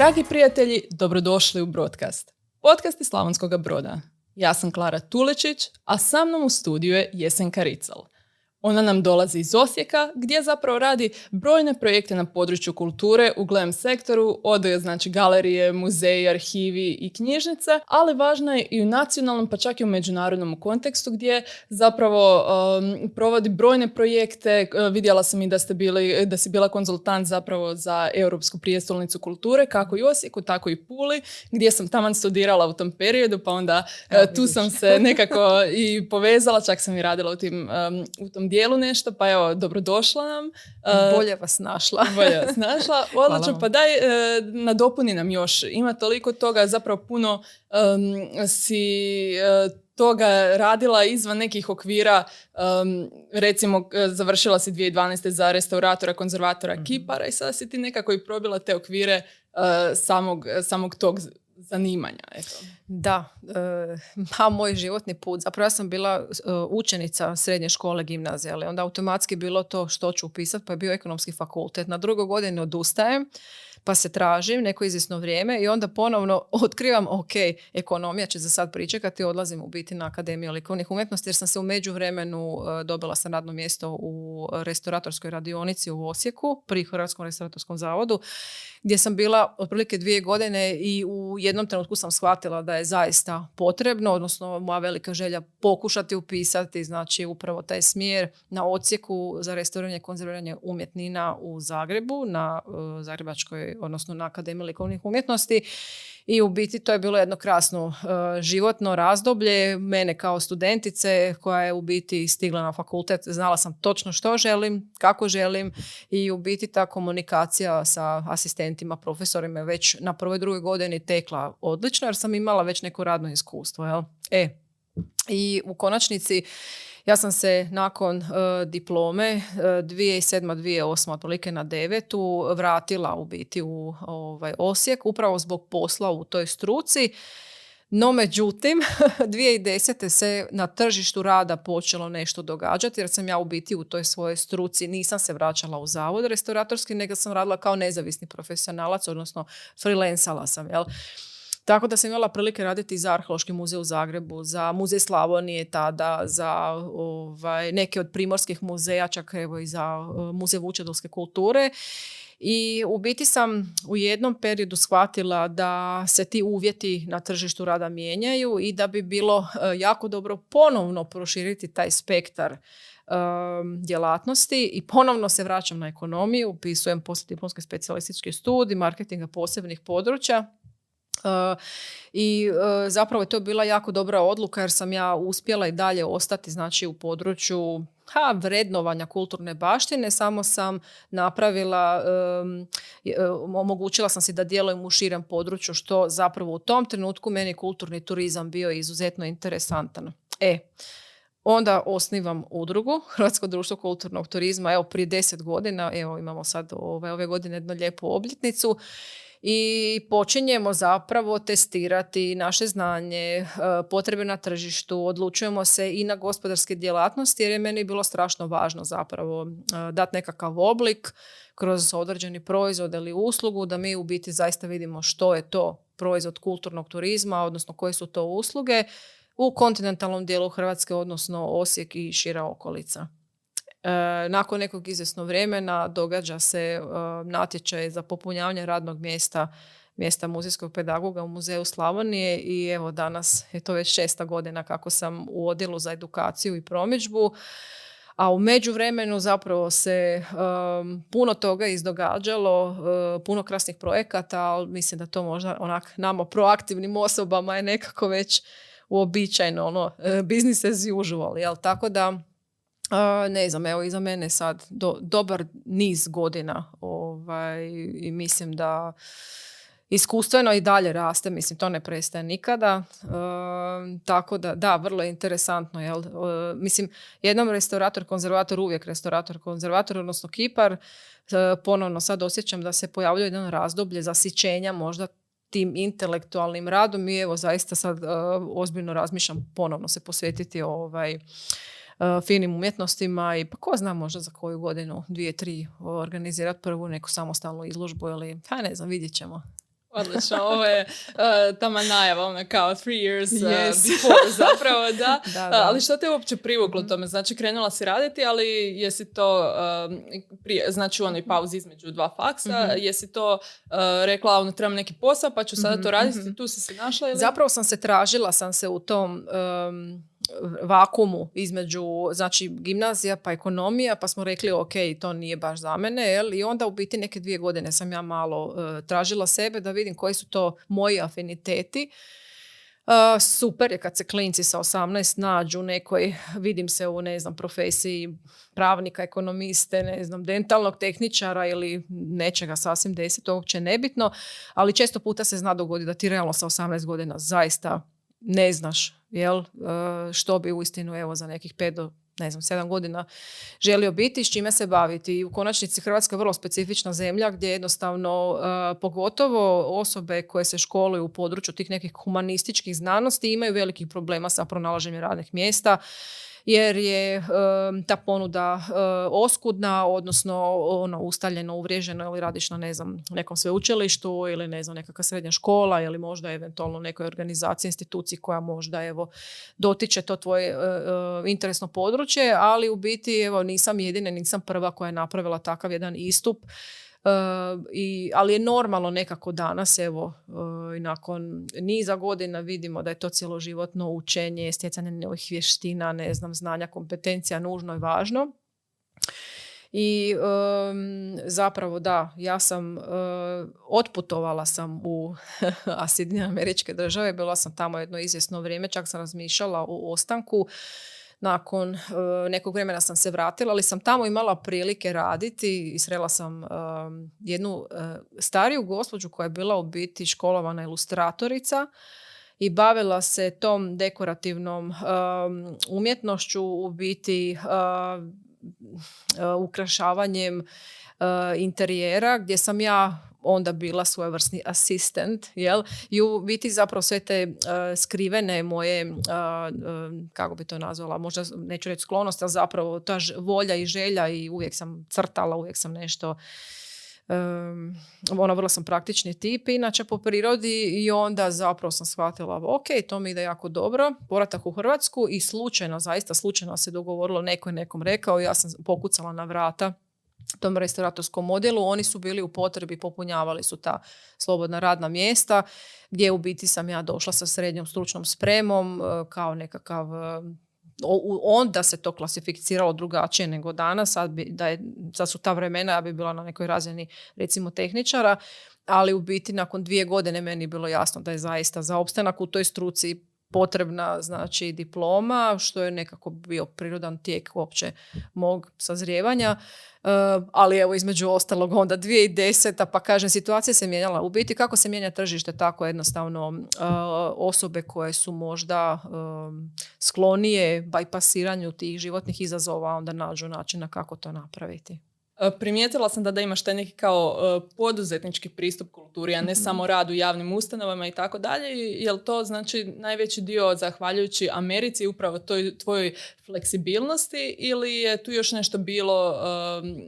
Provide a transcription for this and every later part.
Dragi prijatelji, dobrodošli u Broadcast. Podcast iz Slavonskog broda. Ja sam Klara Tulečić, a sa mnom u studiju je Jesen Karical. Ona nam dolazi iz Osijeka gdje zapravo radi brojne projekte na području kulture u glam sektoru, od znači galerije, muzeji, arhivi i knjižnice, ali važna je i u nacionalnom pa čak i u međunarodnom kontekstu gdje zapravo um, provodi brojne projekte. Uh, vidjela sam i da ste bili, da si bila konzultant zapravo za Europsku prijestolnicu kulture, kako i u Osijeku, tako i Puli, gdje sam taman studirala u tom periodu, pa onda uh, tu sam se nekako i povezala, čak sam i radila u, tim, um, u tom dijelu nešto, pa evo, dobrodošla nam. Uh, bolje vas našla. bolje vas našla. Odlično, pa daj, uh, nadopuni nam još. Ima toliko toga, zapravo puno um, si uh, toga radila izvan nekih okvira, um, recimo završila si 2012. za restauratora, konzervatora mm Kipara i sada si ti nekako i probila te okvire samog, samog tog zanimanja. Eto. Da, e, moj životni put. Zapravo ja sam bila e, učenica srednje škole gimnazije, ali onda automatski bilo to što ću upisati, pa je bio ekonomski fakultet. Na drugoj godini odustajem pa se tražim neko izvjesno vrijeme i onda ponovno otkrivam, ok, ekonomija će za sad pričekati, odlazim u biti na Akademiju likovnih umjetnosti jer sam se u međuvremenu e, dobila sam radno mjesto u restauratorskoj radionici u Osijeku pri Hrvatskom restauratorskom zavodu gdje sam bila otprilike dvije godine i u jednom trenutku sam shvatila da je zaista potrebno, odnosno moja velika želja pokušati upisati znači upravo taj smjer na Osijeku za restauriranje i konzerviranje umjetnina u Zagrebu na uh, Odnosno na Akademiji likovnih umjetnosti i u biti to je bilo jedno krasno uh, životno razdoblje mene kao studentice koja je u biti stigla na fakultet, znala sam točno što želim, kako želim i u biti ta komunikacija sa asistentima, profesorima već na prvoj drugoj godini tekla odlično jer sam imala već neko radno iskustvo. Jel? E, i u konačnici ja sam se nakon uh, diplome uh, 2007-2008 otprilike na devetu vratila u biti u ovaj, Osijek upravo zbog posla u toj struci. No međutim, 2010. se na tržištu rada počelo nešto događati jer sam ja u biti u toj svojoj struci nisam se vraćala u zavod restauratorski, nego sam radila kao nezavisni profesionalac, odnosno freelancala sam. Jel? Tako da sam imala prilike raditi za Arheološki muzej u Zagrebu, za muzej Slavonije tada, za ovaj, neke od primorskih muzeja, čak evo i za uh, muzej vučedolske kulture. I u biti sam u jednom periodu shvatila da se ti uvjeti na tržištu rada mijenjaju i da bi bilo uh, jako dobro ponovno proširiti taj spektar um, djelatnosti i ponovno se vraćam na ekonomiju, upisujem poslijediplomski specijalistički studij marketinga posebnih područja i e, zapravo je to bila jako dobra odluka jer sam ja uspjela i dalje ostati znači u području ha, vrednovanja kulturne baštine, samo sam napravila, um, omogućila sam si da djelujem u širem području, što zapravo u tom trenutku meni kulturni turizam bio izuzetno interesantan. E, onda osnivam udrugu, Hrvatsko društvo kulturnog turizma, evo prije deset godina, evo imamo sad ove, ove godine jednu lijepu obljetnicu i počinjemo zapravo testirati naše znanje, e, potrebe na tržištu, odlučujemo se i na gospodarske djelatnosti jer je meni bilo strašno važno zapravo e, dati nekakav oblik kroz određeni proizvod ili uslugu da mi u biti zaista vidimo što je to proizvod kulturnog turizma, odnosno koje su to usluge u kontinentalnom dijelu Hrvatske, odnosno Osijek i šira okolica. E, nakon nekog izvjesnog vremena događa se e, natječaj za popunjavanje radnog mjesta mjesta muzejskog pedagoga u Muzeju Slavonije i evo danas je to već šesta godina kako sam u odjelu za edukaciju i promidžbu. A u međuvremenu zapravo se puno toga izdogađalo, puno krasnih projekata, ali mislim da to možda onak nama proaktivnim osobama je nekako već uobičajeno, ono, business as usual, jel? Tako da ne znam, evo iza mene sad do, dobar niz godina ovaj, i mislim da iskustveno i dalje raste, mislim to ne prestaje nikada. tako da, da, vrlo je interesantno. Jel? mislim, jednom restaurator, konzervator, uvijek restaurator, konzervator, odnosno kipar, ponovno sad osjećam da se pojavljuje jedno razdoblje zasićenja možda tim intelektualnim radom i evo zaista sad ozbiljno razmišljam ponovno se posvetiti ovaj, E, finim umjetnostima i pa ko zna možda za koju godinu, dvije, tri organizirati prvu neku samostalnu izložbu ili, ha ne znam, vidjet ćemo. Odlično, ovo je uh, tama najava, ono kao three years uh, before zapravo, da. da, ali što te uopće privuklo mm tome? Znači, krenula si raditi, ali jesi to, um, prije, znači u onoj pauzi između dva faksa, mm jesi to uh, rekla, ono, trebam neki posao, pa ću sada to mhm, raditi, mm tu si se našla ili? Zapravo sam se tražila, sam se u tom... Um, vakumu između znači gimnazija pa ekonomija pa smo rekli ok to nije baš za mene jel? i onda u biti neke dvije godine sam ja malo e, tražila sebe da vidim koji su to moji afiniteti Uh, super je kad se klinci sa 18 nađu nekoj, vidim se u ne znam, profesiji pravnika, ekonomiste, ne znam, dentalnog tehničara ili nečega sasvim deset, uopće nebitno, ali često puta se zna dogoditi da ti realno sa 18 godina zaista ne znaš jel, e, što bi uistinu evo za nekih pet do ne znam, sedam godina želio biti, s čime se baviti. I u konačnici Hrvatska je vrlo specifična zemlja gdje jednostavno, e, pogotovo osobe koje se školuju u području tih nekih humanističkih znanosti imaju velikih problema sa pronalaženjem radnih mjesta jer je ta ponuda uh, oskudna, odnosno ono ustaljeno, uvriježeno ili radiš na ne znam, nekom sveučilištu ili ne znam, nekakva srednja škola ili možda eventualno nekoj organizaciji, instituciji koja možda evo dotiče to tvoje interesno područje, ali u biti evo nisam jedina, nisam prva koja je napravila takav jedan istup i, ali je normalno nekako danas, evo, i nakon niza godina vidimo da je to cjeloživotno učenje, stjecanje novih vještina, ne znam, znanja, kompetencija nužno i važno. I zapravo da, ja sam uh, otputovala sam u Sjedinjene američke države, bila sam tamo jedno izvjesno vrijeme, čak sam razmišljala o ostanku nakon uh, nekog vremena sam se vratila, ali sam tamo imala prilike raditi i srela sam jednu uh, stariju gospođu koja je bila u biti školovana ilustratorica i bavila se tom dekorativnom umjetnošću u biti ukrašavanjem interijera gdje sam ja onda bila svojevrsni asistent, jel? I u biti zapravo sve te uh, skrivene moje, uh, kako bi to nazvala, možda neću reći sklonost, ali zapravo ta volja i želja i uvijek sam crtala, uvijek sam nešto Um, ono, vrlo sam praktični tip inače po prirodi i onda zapravo sam shvatila ok, to mi ide jako dobro, povratak u Hrvatsku i slučajno, zaista slučajno se dogovorilo, neko je nekom rekao, ja sam pokucala na vrata tom restauratorskom modelu, oni su bili u potrebi, popunjavali su ta slobodna radna mjesta, gdje u biti sam ja došla sa srednjom stručnom spremom e, kao nekakav e, onda se to klasificiralo drugačije nego danas, sad, bi, da, je, sad su ta vremena, ja bi bila na nekoj razini recimo tehničara, ali u biti nakon dvije godine meni je bilo jasno da je zaista za opstanak u toj struci potrebna znači diploma, što je nekako bio prirodan tijek uopće mog sazrijevanja. Uh, ali evo između ostalog onda 2010. pa kažem situacija se mijenjala. U biti kako se mijenja tržište tako jednostavno uh, osobe koje su možda um, sklonije bajpasiranju tih životnih izazova onda nađu načina kako to napraviti. E, primijetila sam da, da imaš taj neki kao e, poduzetnički pristup kulturi, a ne mhm. samo rad u javnim ustanovama i tako dalje. Jel to znači najveći dio zahvaljujući Americi upravo toj tvojoj fleksibilnosti ili je tu još nešto bilo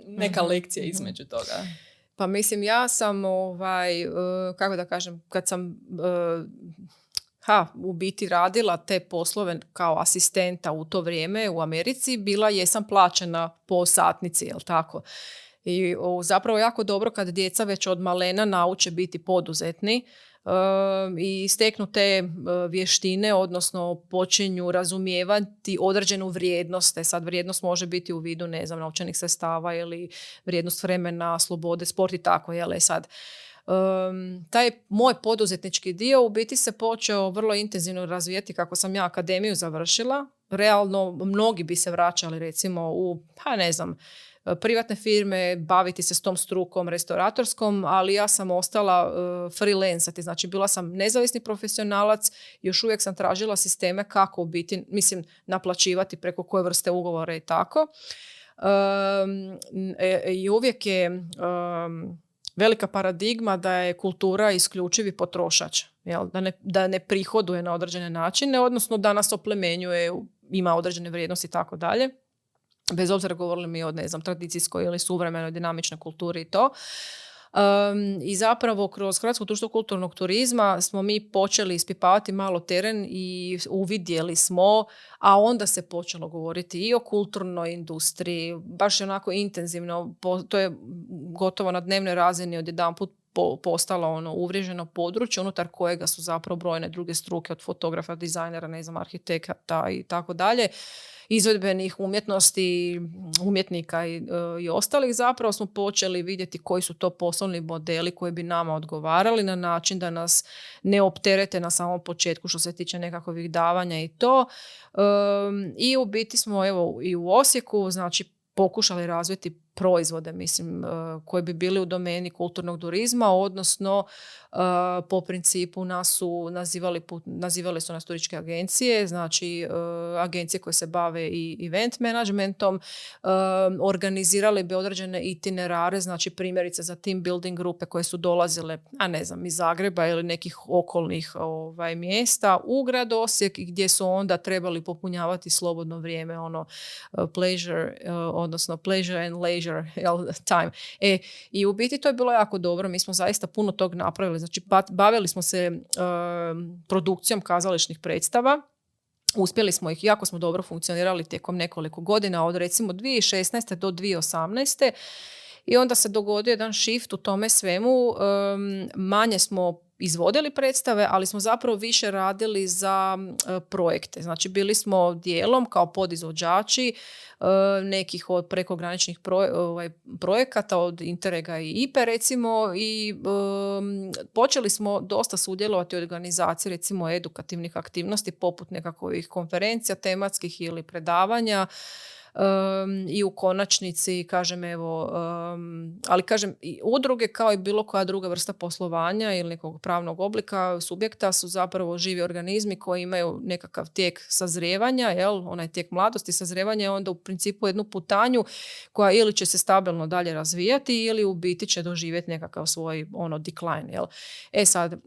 neka mhm. lekcija mhm. između toga? Pa mislim ja sam ovaj, e, kako da kažem, kad sam ha, u biti radila te poslove kao asistenta u to vrijeme u Americi, bila jesam plaćena po satnici, jel tako? I zapravo jako dobro kad djeca već od malena nauče biti poduzetni um, i steknu te uh, vještine, odnosno počinju razumijevati određenu vrijednost. E sad vrijednost može biti u vidu, ne znam, novčanih sredstava ili vrijednost vremena, slobode, sport i tako, jel? E sad, um, taj moj poduzetnički dio u biti se počeo vrlo intenzivno razvijati kako sam ja akademiju završila. Realno mnogi bi se vraćali recimo u, pa ne znam, privatne firme, baviti se s tom strukom restauratorskom, ali ja sam ostala uh, freelancati, znači bila sam nezavisni profesionalac, još uvijek sam tražila sisteme kako biti, mislim, naplaćivati preko koje vrste ugovora i tako. Um, I uvijek je um, velika paradigma da je kultura isključivi potrošač, jel? Da, ne, da ne prihoduje na određene načine, odnosno da nas oplemenjuje, ima određene vrijednosti i tako dalje. Bez obzira govorili mi o, ne znam, tradicijskoj ili suvremenoj dinamičnoj kulturi i to. I zapravo kroz Hrvatsko društvo kulturnog turizma smo mi počeli ispipavati malo teren i uvidjeli smo, a onda se počelo govoriti i o kulturnoj industriji, baš onako intenzivno, to je gotovo na dnevnoj razini od jedan put postalo ono uvriježeno područje unutar kojega su zapravo brojne druge struke od fotografa, dizajnera, ne znam, arhitekata i tako dalje izvedbenih umjetnosti, umjetnika i, e, i ostalih, zapravo smo počeli vidjeti koji su to poslovni modeli koji bi nama odgovarali na način da nas ne opterete na samom početku što se tiče nekakvih davanja i to. I u biti smo evo i u Osijeku, znači pokušali razviti proizvode, mislim, e, koji bi bili u domeni kulturnog turizma, odnosno po principu nas su nazivali, nazivali su nas turističke agencije, znači e, agencije koje se bave i event managementom, organizirali bi određene itinerare, znači primjerice za team building grupe koje su dolazile, a ne znam, iz Zagreba ili nekih okolnih ovaj, mjesta u grad Osijek gdje su onda trebali popunjavati slobodno vrijeme, ono pleasure, odnosno pleasure and leisure time. E, I u biti to je bilo jako dobro, mi smo zaista puno tog napravili, znači bavili smo se produkcijom kazališnih predstava, Uspjeli smo ih, jako smo dobro funkcionirali tijekom nekoliko godina, od recimo 2016. do 2018. I onda se dogodio jedan shift u tome svemu. manje smo izvodili predstave, ali smo zapravo više radili za projekte. Znači bili smo dijelom kao podizvođači E, nekih od prekograničnih ovaj, projekata od Interega i IPE recimo i počeli smo dosta sudjelovati u organizaciji recimo edukativnih aktivnosti poput nekakvih konferencija tematskih ili predavanja i u konačnici kažem evo ali kažem i udruge kao i bilo koja druga vrsta poslovanja ili nekog pravnog oblika subjekta su zapravo živi organizmi koji imaju nekakav tijek sazrijevanja jel? Onaj tijek mladosti sazrijevanja je onda u principu jednu putanju koja ili će se stabilno dalje razvijati ili u biti će doživjeti nekakav svoj ono decline jel? E sad uh,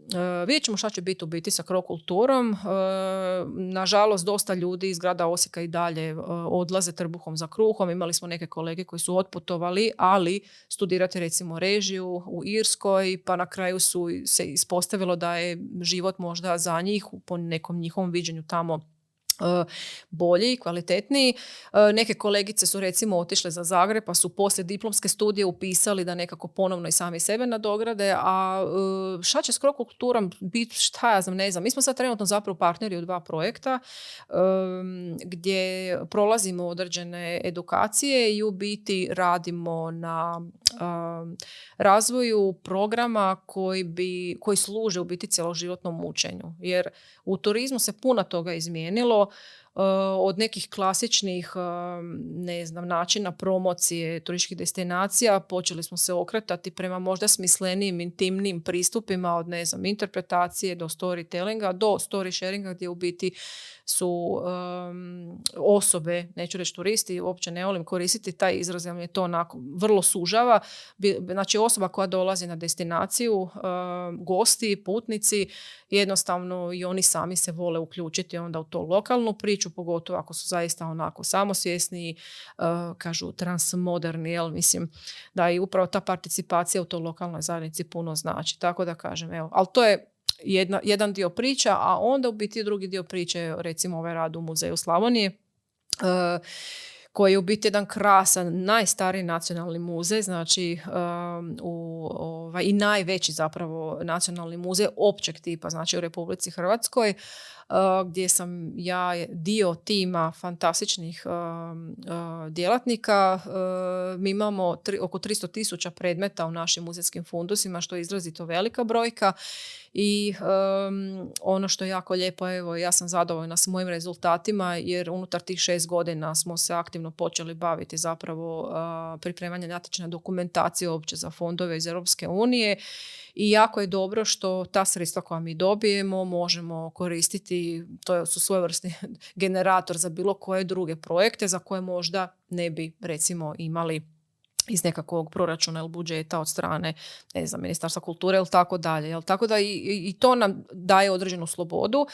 vidjet ćemo šta će biti u biti sa krokulturom. Nažalost dosta ljudi iz grada Osijeka i dalje odlaze trbu trbuhom za kruhom. Imali smo neke kolege koji su otputovali, ali studirati recimo režiju u Irskoj, pa na kraju su se ispostavilo da je život možda za njih po nekom njihovom viđenju tamo bolji i kvalitetniji. E, neke kolegice su recimo otišle za Zagreb pa su poslije diplomske studije upisali da nekako ponovno i sami sebe nadograde, a e, šta će s krokulturom biti, šta ja znam, ne znam. Mi smo sad trenutno zapravo partneri u dva projekta gdje prolazimo određene edukacije i u biti radimo na razvoju programa koji, bi, koji služe u biti cjeloživotnom učenju. Jer u turizmu se puno toga izmijenilo od nekih klasičnih eh, ne znam, načina promocije turističkih destinacija počeli smo se okretati prema možda smislenijim, intimnim pristupima od ne znam, interpretacije do storytellinga, do story sharinga gdje u biti su osobe, neću reći turisti, uopće ne volim koristiti taj izraz jer je to onako vrlo sužava. Znači osoba koja dolazi na destinaciju, gosti, putnici, jednostavno i oni sami se vole uključiti onda u to lokalnu priču, pogotovo ako su zaista onako samosvjesni, kažu transmoderni, jel mislim da i upravo ta participacija u toj lokalnoj zajednici puno znači. Tako da kažem, evo, ali to je jedna, jedan dio priča, a onda u biti drugi dio priče recimo ovaj rad u Muzeju Slavonije. Uh, koji je u biti jedan krasan, najstariji nacionalni muzej, znači u, ovaj, i najveći zapravo nacionalni muzej općeg tipa, znači u Republici Hrvatskoj. Uh, gdje sam ja dio tima fantastičnih uh, uh, djelatnika. Mi imamo oko 300 tisuća predmeta u našim muzejskim fundusima, što je izrazito velika brojka. I um, ono što je jako lijepo, evo, ja sam zadovoljna s mojim rezultatima jer unutar tih šest godina smo se aktivno počeli baviti zapravo uh, pripremanjem natječajne dokumentacije uopće za fondove iz Europske unije i jako je dobro što ta sredstva koja mi dobijemo možemo koristiti, to su svojevrsni generator za bilo koje druge projekte za koje možda ne bi recimo imali iz nekakvog proračuna ili budžeta od strane ne znam, Ministarstva kulture ili tako dalje. Jel? Tako da i, i to nam daje određenu slobodu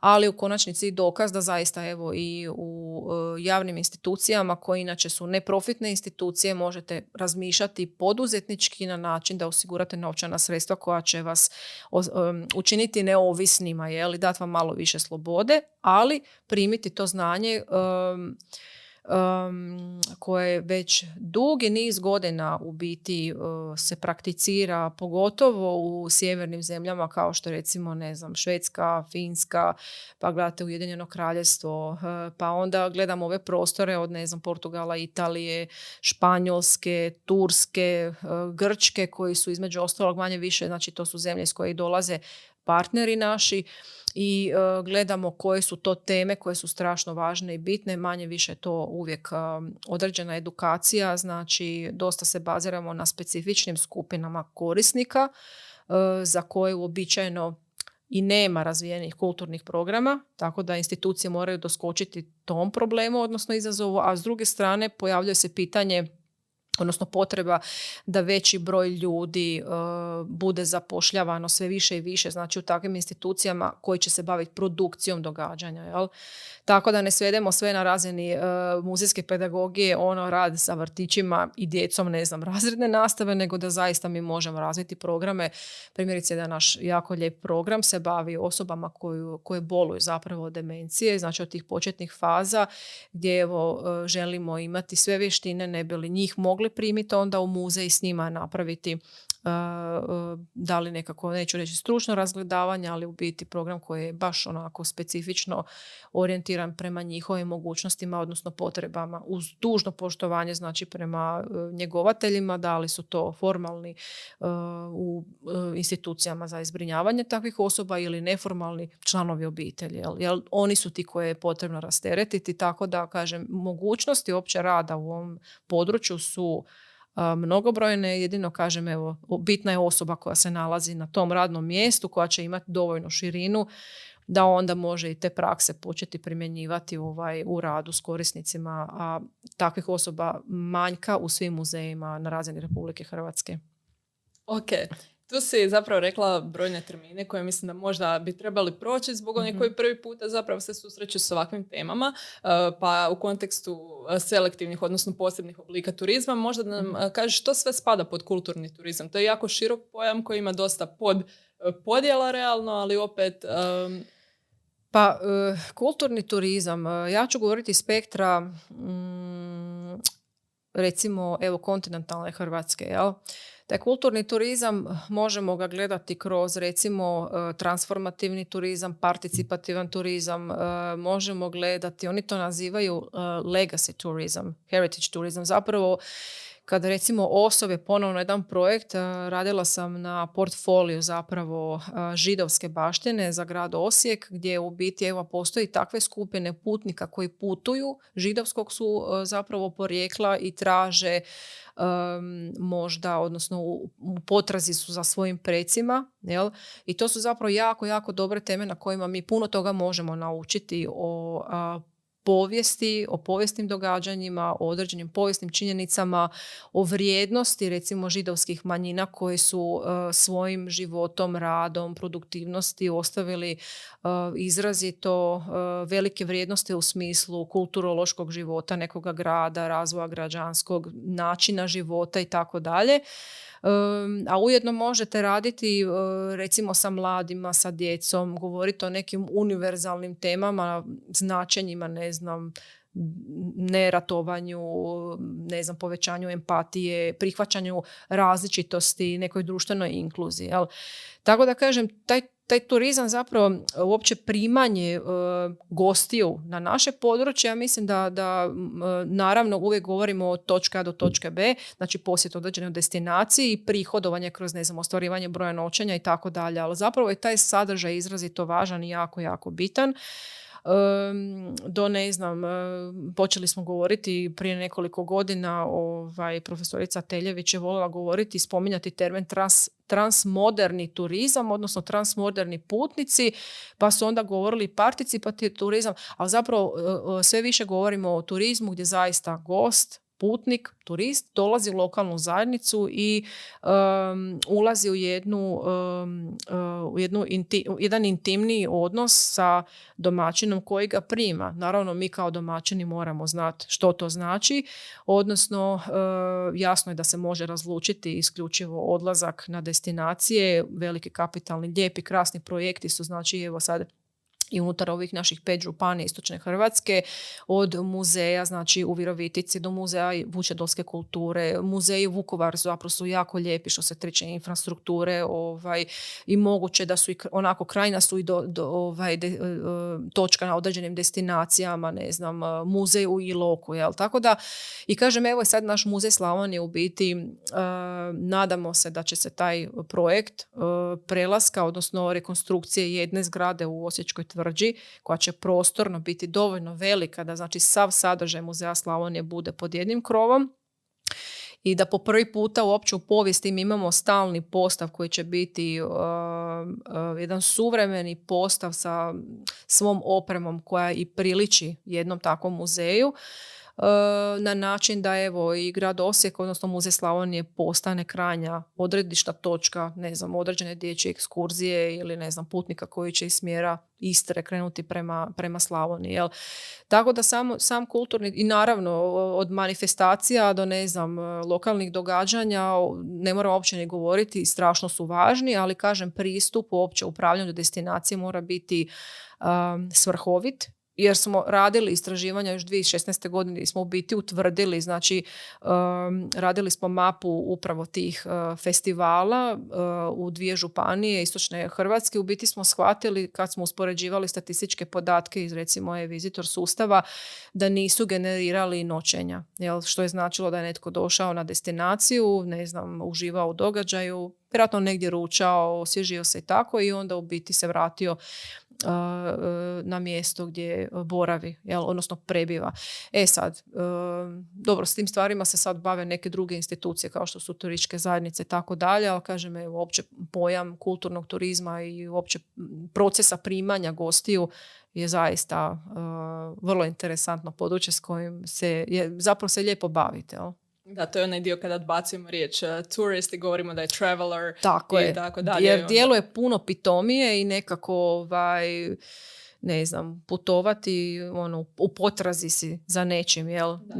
ali u konačnici dokaz da zaista evo i u e, javnim institucijama koje inače su neprofitne institucije možete razmišljati poduzetnički na način da osigurate novčana sredstva koja će vas učiniti neovisnima, je li dati vam malo više slobode, ali primiti to znanje um, koje već dugi niz godina u biti se prakticira, pogotovo u sjevernim zemljama kao što recimo, ne znam, Švedska, Finska, pa gledate Ujedinjeno kraljevstvo, pa onda gledamo ove prostore od, ne znam, Portugala, Italije, Španjolske, Turske, Grčke, koji su između ostalog manje više, znači to su zemlje iz koje dolaze partneri naši i e, gledamo koje su to teme koje su strašno važne i bitne. Manje više to uvijek e, određena edukacija, znači dosta se baziramo na specifičnim skupinama korisnika e, za koje uobičajeno i nema razvijenih kulturnih programa, tako da institucije moraju doskočiti tom problemu, odnosno izazovu, a s druge strane pojavljuje se pitanje odnosno potreba da veći broj ljudi bude zapošljavano sve više i više, znači u takvim institucijama koji će se baviti produkcijom događanja. Jel? Tako da ne svedemo sve na razini uh, muzejske pedagogije, ono rad sa vrtićima i djecom, ne znam, razredne nastave, nego da zaista mi možemo razviti programe. Primjerice da naš jako lijep program se bavi osobama koju, koje boluju zapravo od demencije, znači od tih početnih faza gdje evo, želimo imati sve vještine, ne bi li njih mogli primiti onda u muzej i s njima napraviti da li nekako, neću reći stručno razgledavanje, ali u biti program koji je baš onako specifično orijentiran prema njihovim mogućnostima, odnosno potrebama uz dužno poštovanje znači prema e, njegovateljima, da li su to formalni e, u e, institucijama za izbrinjavanje takvih osoba ili neformalni članovi obitelji. Jel, oni su ti koje je potrebno rasteretiti, tako da kažem mogućnosti opće rada u ovom području su mnogobrojne, jedino kažem evo, bitna je osoba koja se nalazi na tom radnom mjestu, koja će imati dovoljnu širinu da onda može i te prakse početi primjenjivati ovaj, u radu s korisnicima, a takvih osoba manjka u svim muzejima na razini Republike Hrvatske. Ok, tu si zapravo rekla brojne termine koje mislim da možda bi trebali proći zbog onih mhm. koji prvi puta zapravo se susreću s ovakvim temama, uh, pa u kontekstu uh, selektivnih, odnosno posebnih oblika turizma, možda nam mm kažeš što sve spada pod kulturni turizam. To je jako širok pojam koji ima dosta pod podjela realno, ali opet... Um, pa, kulturni turizam, ja ću govoriti spektra mm, recimo evo kontinentalne Hrvatske, jel? Taj kulturni turizam možemo ga gledati kroz recimo e, transformativni turizam, participativan turizam, e, možemo gledati, oni to nazivaju e, legacy turizam, heritage turizam. Zapravo kada recimo osobe ponovno jedan projekt, radila sam na portfoliju zapravo židovske baštine za grad Osijek gdje u biti evo postoji takve skupine putnika koji putuju, židovskog su zapravo porijekla i traže možda, odnosno u, potrazi su za svojim precima. Jel? I to su zapravo jako, jako dobre teme na kojima mi puno toga možemo naučiti o povijesti, o povijesnim događanjima, o određenim povijesnim činjenicama, o vrijednosti recimo židovskih manjina koji su e, svojim životom, radom, produktivnosti ostavili uh, izrazito uh, velike vrijednosti u smislu kulturološkog života nekoga grada, razvoja građanskog načina života i tako dalje a ujedno možete raditi recimo sa mladima, sa djecom, govoriti o nekim univerzalnim temama, značenjima, ne znam, neratovanju, ne znam, povećanju empatije, prihvaćanju različitosti, nekoj društvenoj inkluziji. Jel? Tako da kažem, taj taj turizam zapravo uopće primanje e, gostiju na naše područje, ja mislim da, da naravno uvijek govorimo od točke A do točke B, znači posjet određenoj destinaciji i prihodovanje kroz ne znam, ostvarivanje broja noćenja i tako dalje, ali zapravo je taj sadržaj izrazito važan i jako, jako bitan do ne znam, počeli smo govoriti prije nekoliko godina, ovaj, profesorica Teljević je voljela govoriti i spominjati termin trans, transmoderni turizam, odnosno transmoderni putnici, pa su onda govorili participativni turizam, ali zapravo sve više govorimo o turizmu gdje zaista gost putnik, turist, dolazi u lokalnu zajednicu i um, ulazi u jednu, um, u jednu jedan intimniji odnos sa domaćinom koji ga prima. Naravno, mi kao domaćini moramo znati što to znači, odnosno uh, jasno je da se može razlučiti isključivo odlazak na destinacije, veliki kapitalni, lijepi, krasni projekti su, znači evo sad i unutar ovih naših pet županija istočne Hrvatske, od muzeja, znači u Virovitici do muzeja Vučedolske kulture, muzeji u Vukovar zapravo jako lijepi što se tiče infrastrukture ovaj, i moguće da su i onako krajna su i do, do ovaj, de, e, točka na određenim destinacijama, ne znam, muzej u Iloku, jel? Tako da, i kažem, evo je sad naš muzej Slavonije u biti, uh, nadamo se da će se taj projekt uh, prelaska, odnosno rekonstrukcije jedne zgrade u Osječkoj tvrđi, koja će prostorno biti dovoljno velika da znači sav sadržaj Muzeja Slavonije bude pod jednim krovom i da po prvi puta uopće u povijesti mi imamo stalni postav koji će biti uh, uh, jedan suvremeni postav sa svom opremom koja i priliči jednom takvom muzeju. E, na način da evo i grad Osijek, odnosno Muzej Slavonije postane krajnja odredišta točka, ne znam, određene dječje ekskurzije ili ne znam, putnika koji će iz smjera Istre krenuti prema, prema Slavoniji. Jel? Tako da sam, sam kulturni i naravno od manifestacija do ne znam lokalnih događanja ne moram uopće ni govoriti, strašno su važni, ali kažem pristup uopće upravljanju destinacije mora biti um, svrhovit jer smo radili istraživanja još 2016. godine i smo u biti utvrdili, znači um, radili smo mapu upravo tih uh, festivala uh, u dvije županije istočne Hrvatske. U biti smo shvatili kad smo uspoređivali statističke podatke iz recimo e-vizitor sustava da nisu generirali noćenja. Jel? Što je značilo da je netko došao na destinaciju, ne znam, uživao u događaju, vjerojatno negdje ručao, osvježio se i tako i onda u biti se vratio na mjesto gdje boravi, jel, odnosno prebiva. E sad, dobro, s tim stvarima se sad bave neke druge institucije kao što su turističke zajednice i tako dalje, ali kažem, evo, uopće pojam kulturnog turizma i uopće procesa primanja gostiju je zaista vrlo interesantno područje s kojim se je, zapravo se lijepo bavite. Jel? Da, to je onaj dio kada odbacujemo riječ uh, tourist i govorimo da je traveler tako i je. tako dalje. Jer djeluje puno pitomije i nekako ovaj, ne znam, putovati ono, u potrazi si za nečim, jel? Da,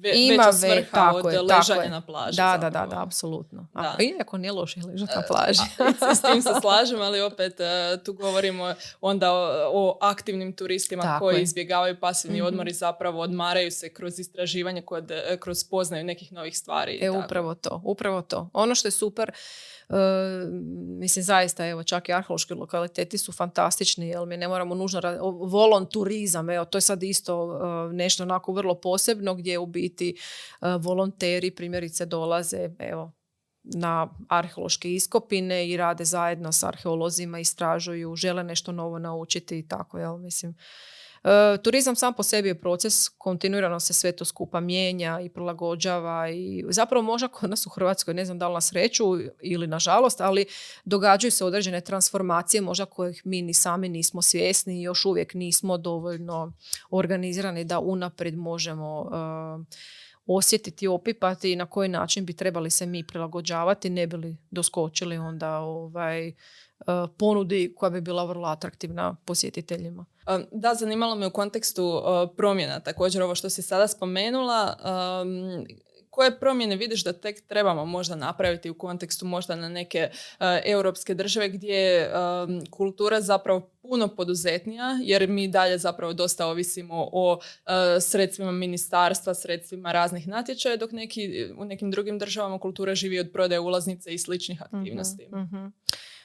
ve, ima veća svrha tako od je, ležanja na plaži. Da, da, da, da, apsolutno. Da. Iako nije loše ležati na plaži. s tim se slažem, ali opet e, tu govorimo onda o, aktivnim turistima koji izbjegavaju pasivni mm-hmm. odmor i zapravo odmaraju se kroz istraživanje, kod, e, kroz poznaju nekih novih stvari. E, upravo to, upravo to. Ono što je super, E, mislim zaista evo čak i arheološki lokaliteti su fantastični jer mi ne moramo nužno volonturizam evo to je sad isto e, nešto onako vrlo posebno gdje u biti e, volonteri primjerice dolaze evo na arheološke iskopine i rade zajedno s arheolozima, istražuju, žele nešto novo naučiti i tako, jel, mislim. E, turizam sam po sebi je proces, kontinuirano se sve to skupa mijenja i prilagođava i zapravo možda kod nas u Hrvatskoj, ne znam da li na sreću ili na žalost, ali događaju se određene transformacije možda kojih mi ni sami nismo svjesni i još uvijek nismo dovoljno organizirani da unaprijed možemo uh, osjetiti, opipati i na koji način bi trebali se mi prilagođavati, ne bi li doskočili onda ovaj, E, ponudi koja bi bila vrlo atraktivna posjetiteljima. Da, zanimalo me u kontekstu e, promjena, također ovo što si sada spomenula, koje promjene vidiš da tek trebamo možda napraviti u kontekstu možda na neke europske države gdje je kultura zapravo puno poduzetnija jer mi dalje zapravo dosta ovisimo o sredstvima ministarstva, sredstvima raznih natječaja dok neki, u nekim drugim državama kultura živi od prodaje ulaznice i sličnih mhm, aktivnosti. Mhm.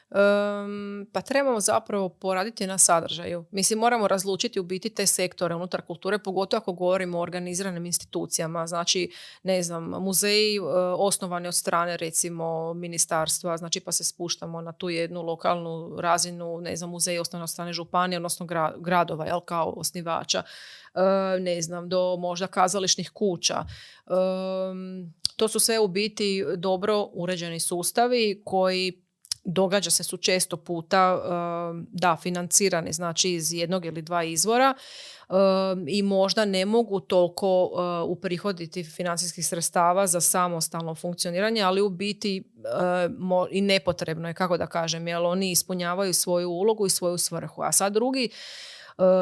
Um, pa trebamo zapravo poraditi na sadržaju. Mislim, moramo razlučiti u biti te sektore unutar kulture, pogotovo ako govorimo o organiziranim institucijama. Znači, ne znam, muzeji uh, osnovani od strane recimo ministarstva, znači pa se spuštamo na tu jednu lokalnu razinu, ne znam, muzeji osnovani od strane županije, odnosno gradova, jel, kao osnivača. Uh, ne znam, do možda kazališnih kuća. Um, to su sve u biti dobro uređeni sustavi koji događa se su često puta da financirani znači iz jednog ili dva izvora i možda ne mogu toliko uprihoditi financijskih sredstava za samostalno funkcioniranje, ali u biti i nepotrebno je, kako da kažem, jer oni ispunjavaju svoju ulogu i svoju svrhu. A sad drugi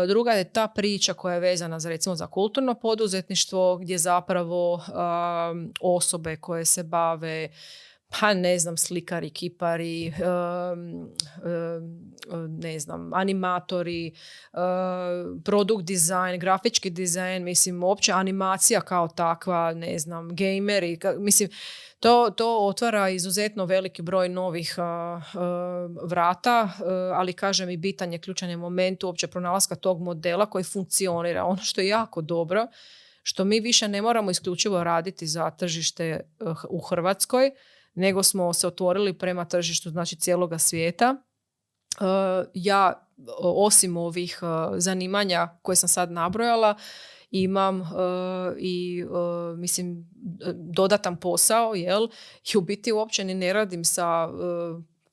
Druga je ta priča koja je vezana za recimo za kulturno poduzetništvo gdje zapravo osobe koje se bave pa ne znam, slikari, kipari, ne znam, animatori, produkt dizajn, grafički dizajn, mislim, uopće animacija kao takva, ne znam, gameri, mislim, to, to otvara izuzetno veliki broj novih vrata, ali kažem i bitan je ključan je moment uopće pronalaska tog modela koji funkcionira. Ono što je jako dobro, što mi više ne moramo isključivo raditi za tržište eh, u Hrvatskoj, nego smo se otvorili prema tržištu znači cijeloga svijeta. E, ja osim ovih e, zanimanja koje sam sad nabrojala imam e, i mislim dodatan posao jel i u biti uopće ni ne radim sa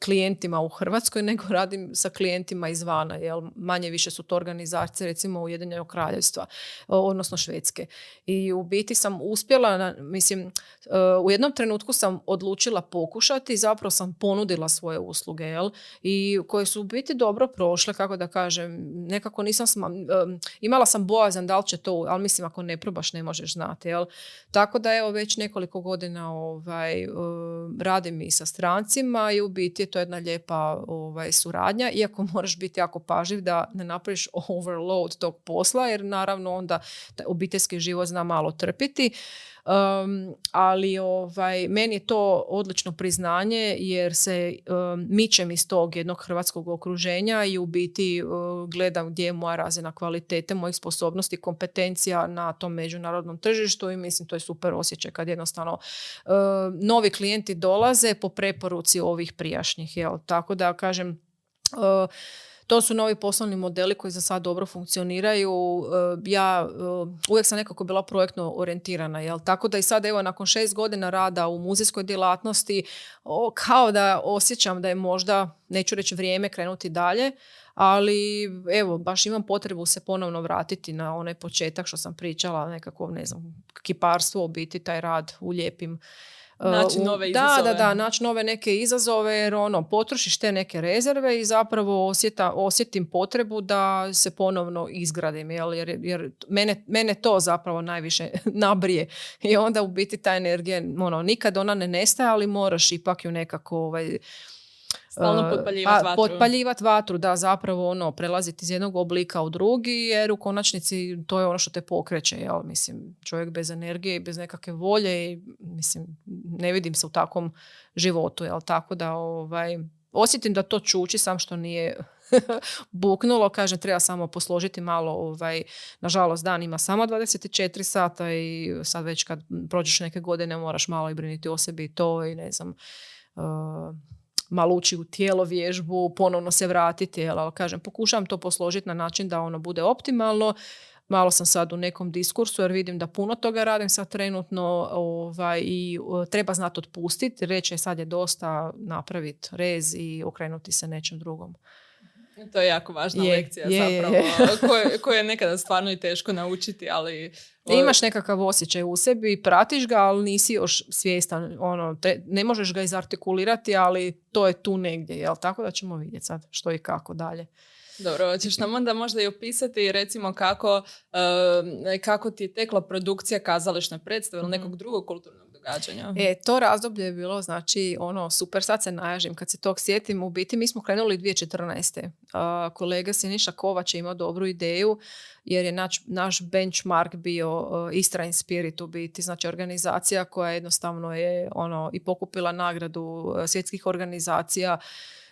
klijentima u Hrvatskoj, nego radim sa klijentima izvana, jer manje više su to organizacije recimo Ujedinjenog kraljevstva, odnosno Švedske. I u biti sam uspjela, mislim, e, u jednom trenutku sam odlučila pokušati, zapravo sam ponudila svoje usluge, jel? I koje su u biti dobro prošle, kako da kažem, nekako nisam, sma, e, imala sam bojazan da li će to, ali mislim ako ne probaš ne možeš znati, jel? Tako da evo već nekoliko godina ovaj, e, radim i sa strancima i u biti to je jedna lijepa ovaj, suradnja, iako moraš biti jako paživ da ne napraviš overload tog posla, jer naravno onda obiteljski život zna malo trpiti. Um, ali ovaj, meni je to odlično priznanje jer se um, mičem iz tog jednog hrvatskog okruženja i u biti gledam gdje je moja razina kvalitete, mojih sposobnosti, kompetencija na tom međunarodnom tržištu i mislim to je super osjećaj kad jednostavno novi klijenti dolaze po preporuci ovih prijašnjih. Jel? Tako da kažem to su novi poslovni modeli koji za sad dobro funkcioniraju. E, ja e, uvijek sam nekako bila projektno orijentirana, jel? tako da i sad evo nakon šest godina rada u muzejskoj djelatnosti kao da osjećam da je možda, neću reći vrijeme krenuti dalje, ali evo, baš imam potrebu se ponovno vratiti na onaj početak što sam pričala, nekako, ne znam, kiparstvo, biti taj rad u lijepim Naći nove izazove. Da, da, da, naći nove neke izazove jer ono, potrošiš te neke rezerve i zapravo osjeta, osjetim potrebu da se ponovno izgradim jel? jer, jer mene, mene to zapravo najviše nabrije i onda u biti ta energija, ono, nikad ona ne nestaje, ali moraš ipak ju nekako ovaj, Stalno uh, potpaljivati vatru. Potpaljivati vatru, da, zapravo ono, prelaziti iz jednog oblika u drugi, jer u konačnici to je ono što te pokreće, jel? Mislim, čovjek bez energije i bez nekakve volje i, mislim, ne vidim se u takvom životu, jel? Tako da, ovaj, osjetim da to čuči, sam što nije buknulo, kažem, treba samo posložiti malo, ovaj, nažalost, dan ima samo 24 sata i sad već kad prođeš neke godine moraš malo i briniti o sebi i to i ne znam, uh, malo ući u tijelo vježbu, ponovno se vratiti, ali kažem, pokušavam to posložiti na način da ono bude optimalno. Malo sam sad u nekom diskursu jer vidim da puno toga radim sad trenutno ovaj, i treba znati otpustiti, reći sad je dosta napraviti rez i okrenuti se nečem drugom. To je jako važna lekcija zapravo, koju je nekada stvarno i teško naučiti, ali... Imaš nekakav osjećaj u sebi, pratiš ga, ali nisi još svjestan, ono, ne možeš ga izartikulirati, ali to je tu negdje, jel? Tako da ćemo vidjeti sad što i kako dalje. Dobro, hoćeš nam onda možda i opisati recimo kako, kako ti je tekla produkcija kazališne predstave ili mhm. nekog drugog kulturnog događanja? E, to razdoblje je bilo, znači, ono, super, sad se najažim kad se tog sjetim. U biti mi smo krenuli 2014. Uh, kolega Siniša Kovač je imao dobru ideju jer je naš, naš benchmark bio uh, Istra in Spirit u biti, znači organizacija koja jednostavno je ono i pokupila nagradu svjetskih organizacija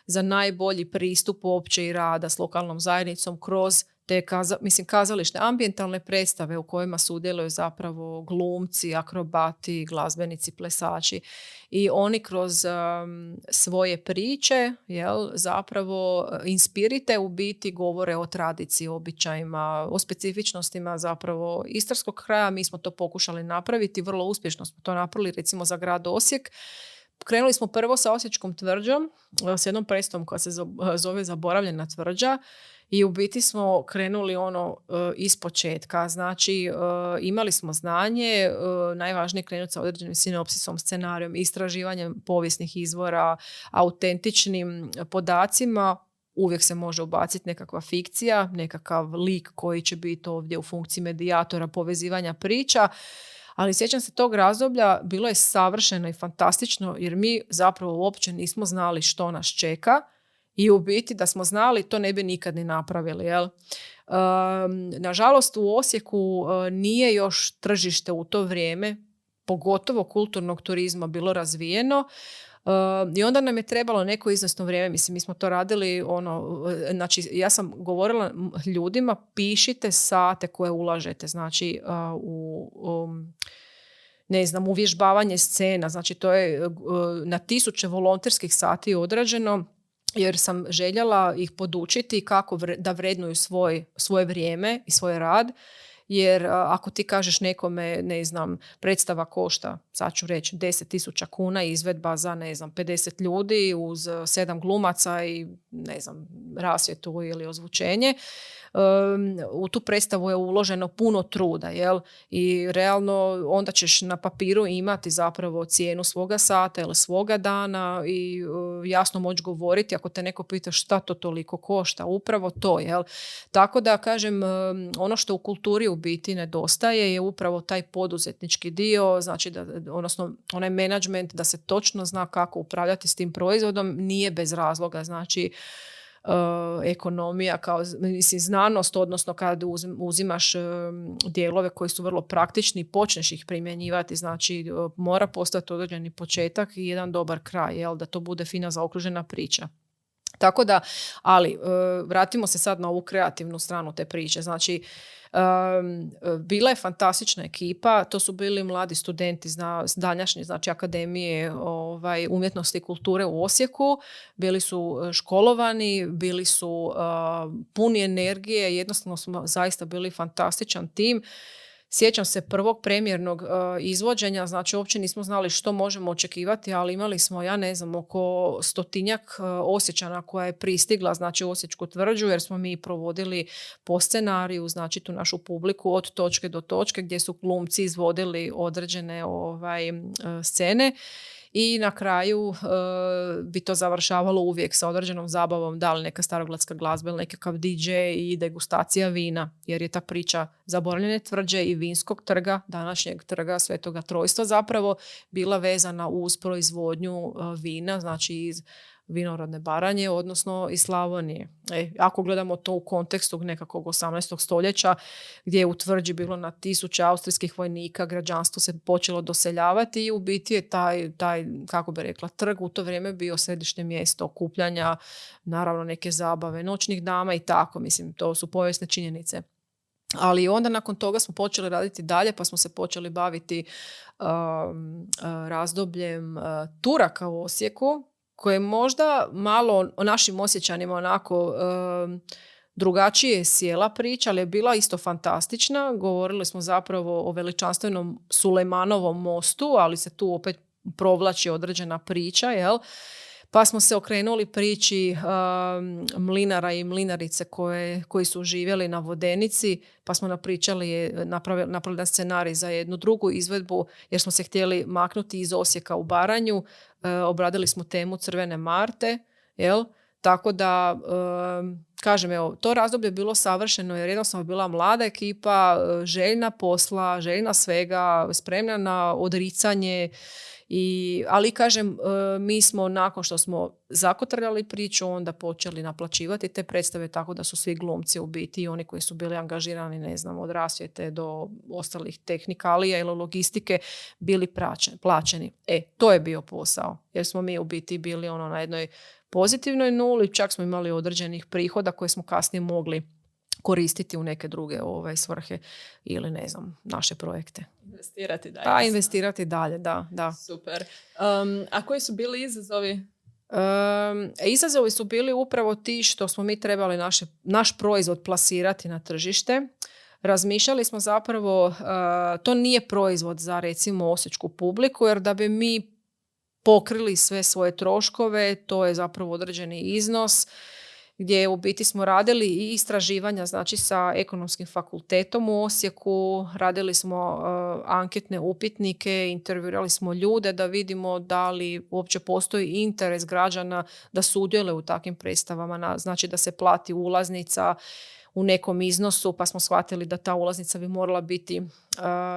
za najbolji pristup uopće i rada s lokalnom zajednicom kroz te kaza, mislim, kazalište, ambientalne predstave u kojima sudjeluju zapravo glumci, akrobati, glazbenici, plesači i oni kroz svoje priče jel, zapravo eh, inspirite u biti govore o tradiciji, običajima, o specifičnostima zapravo istarskog kraja. Mi smo to pokušali napraviti, vrlo uspješno smo to napravili recimo za grad Osijek krenuli smo prvo sa Osječkom tvrđom, s jednom predstavom koja se zove Zaboravljena tvrđa i u biti smo krenuli ono iz početka. Znači, imali smo znanje, najvažnije krenuti sa određenim sinopsisom, scenarijom, istraživanjem povijesnih izvora, autentičnim podacima, uvijek se može ubaciti nekakva fikcija, nekakav lik koji će biti ovdje u funkciji medijatora, povezivanja priča. Ali sjećam se tog razdoblja, bilo je savršeno i fantastično jer mi zapravo uopće nismo znali što nas čeka i u biti da smo znali to ne bi nikad ni napravili. Jel? nažalost u Osijeku e, nije još tržište u to vrijeme, pogotovo kulturnog turizma bilo razvijeno. I onda nam je trebalo neko izvesno vrijeme, mislim, mi smo to radili, ono, znači, ja sam govorila ljudima, pišite sate koje ulažete, znači, u, ne znam, uvježbavanje scena, znači, to je na tisuće volonterskih sati odrađeno, jer sam željela ih podučiti kako da vrednuju svoj, svoje vrijeme i svoj rad jer ako ti kažeš nekome, ne znam, predstava košta, sad ću reći, 10.000 kuna izvedba za, ne znam, 50 ljudi uz sedam glumaca i, ne znam, rasvjetu ili ozvučenje, u tu predstavu je uloženo puno truda, jel? I realno onda ćeš na papiru imati zapravo cijenu svoga sata ili svoga dana i jasno moći govoriti ako te neko pita šta to toliko košta, upravo to, jel? Tako da kažem, ono što u kulturi u biti nedostaje je upravo taj poduzetnički dio, znači da, odnosno onaj management da se točno zna kako upravljati s tim proizvodom, nije bez razloga, znači E, ekonomija kao mislim, znanost, odnosno kad uzimaš e, dijelove koji su vrlo praktični i počneš ih primjenjivati, znači e, mora postati određeni početak i jedan dobar kraj, jel, da to bude fina zaokružena priča. Tako da, ali vratimo se sad na ovu kreativnu stranu te priče. Znači, bila je fantastična ekipa, to su bili mladi studenti zna, danjašnje znači akademije ovaj, umjetnosti i kulture u Osijeku, bili su e, školovani, bili su puni energije, jednostavno smo zaista bili fantastičan tim Sjećam se prvog premjernog uh, izvođenja, znači uopće nismo znali što možemo očekivati, ali imali smo, ja ne znam, oko stotinjak uh, osjećana koja je pristigla, znači u Osječku tvrđu, jer smo mi provodili po scenariju, znači tu našu publiku od točke do točke gdje su glumci izvodili određene ovaj, uh, scene i na kraju e, bi to završavalo uvijek sa određenom zabavom, da li neka starogladska glazba ili nekakav DJ i degustacija vina, jer je ta priča zaboravljene tvrđe i vinskog trga, današnjeg trga Svetoga Trojstva zapravo bila vezana uz proizvodnju e, vina, znači iz vinorodne Baranje, odnosno iz Slavonije. E, ako gledamo to u kontekstu nekakvog 18. stoljeća, gdje je u tvrđi bilo na tisuće austrijskih vojnika, građanstvo se počelo doseljavati i u biti je taj, taj, kako bi rekla, trg u to vrijeme bio središnje mjesto okupljanja, naravno neke zabave, noćnih dama i tako, mislim, to su povijesne činjenice. Ali onda nakon toga smo počeli raditi dalje, pa smo se počeli baviti um, razdobljem uh, Turaka u Osijeku, koje možda malo o našim osjećanima onako drugačije sjela priča, ali je bila isto fantastična. Govorili smo zapravo o veličanstvenom Sulejmanovom mostu, ali se tu opet provlači određena priča, jel? Pa smo se okrenuli priči mlinara i mlinarice koje, koji su živjeli na Vodenici, pa smo napričali, napravili, napravili scenarij za jednu drugu izvedbu jer smo se htjeli maknuti iz Osijeka u Baranju. E, obradili smo temu Crvene Marte, jel? Tako da, kažem, evo, to razdoblje je bilo savršeno jer jednostavno bila mlada ekipa, e, željna posla, željna svega, spremna na odricanje i, ali kažem, e, mi smo nakon što smo zakotrljali priču, onda počeli naplaćivati te predstave tako da su svi glumci u biti i oni koji su bili angažirani, ne znam, od rasvjete do ostalih tehnikalija ili logistike, bili plaćeni. E, to je bio posao, jer smo mi u biti bili ono na jednoj pozitivnoj nuli, čak smo imali određenih prihoda koje smo kasnije mogli koristiti u neke druge ovaj, svrhe ili ne znam, naše projekte. Investirati dalje. Pa, investirati dalje, da. da. Super. Um, a koji su bili izazovi? Um, izazovi su bili upravo ti što smo mi trebali naše, naš proizvod plasirati na tržište. Razmišljali smo zapravo, uh, to nije proizvod za recimo osječku publiku, jer da bi mi pokrili sve svoje troškove, to je zapravo određeni iznos gdje u biti smo radili i istraživanja znači sa ekonomskim fakultetom u Osijeku, radili smo uh, anketne upitnike, intervjuirali smo ljude da vidimo da li uopće postoji interes građana da sudjeluju u takvim predstavama, na, znači da se plati ulaznica u nekom iznosu, pa smo shvatili da ta ulaznica bi morala biti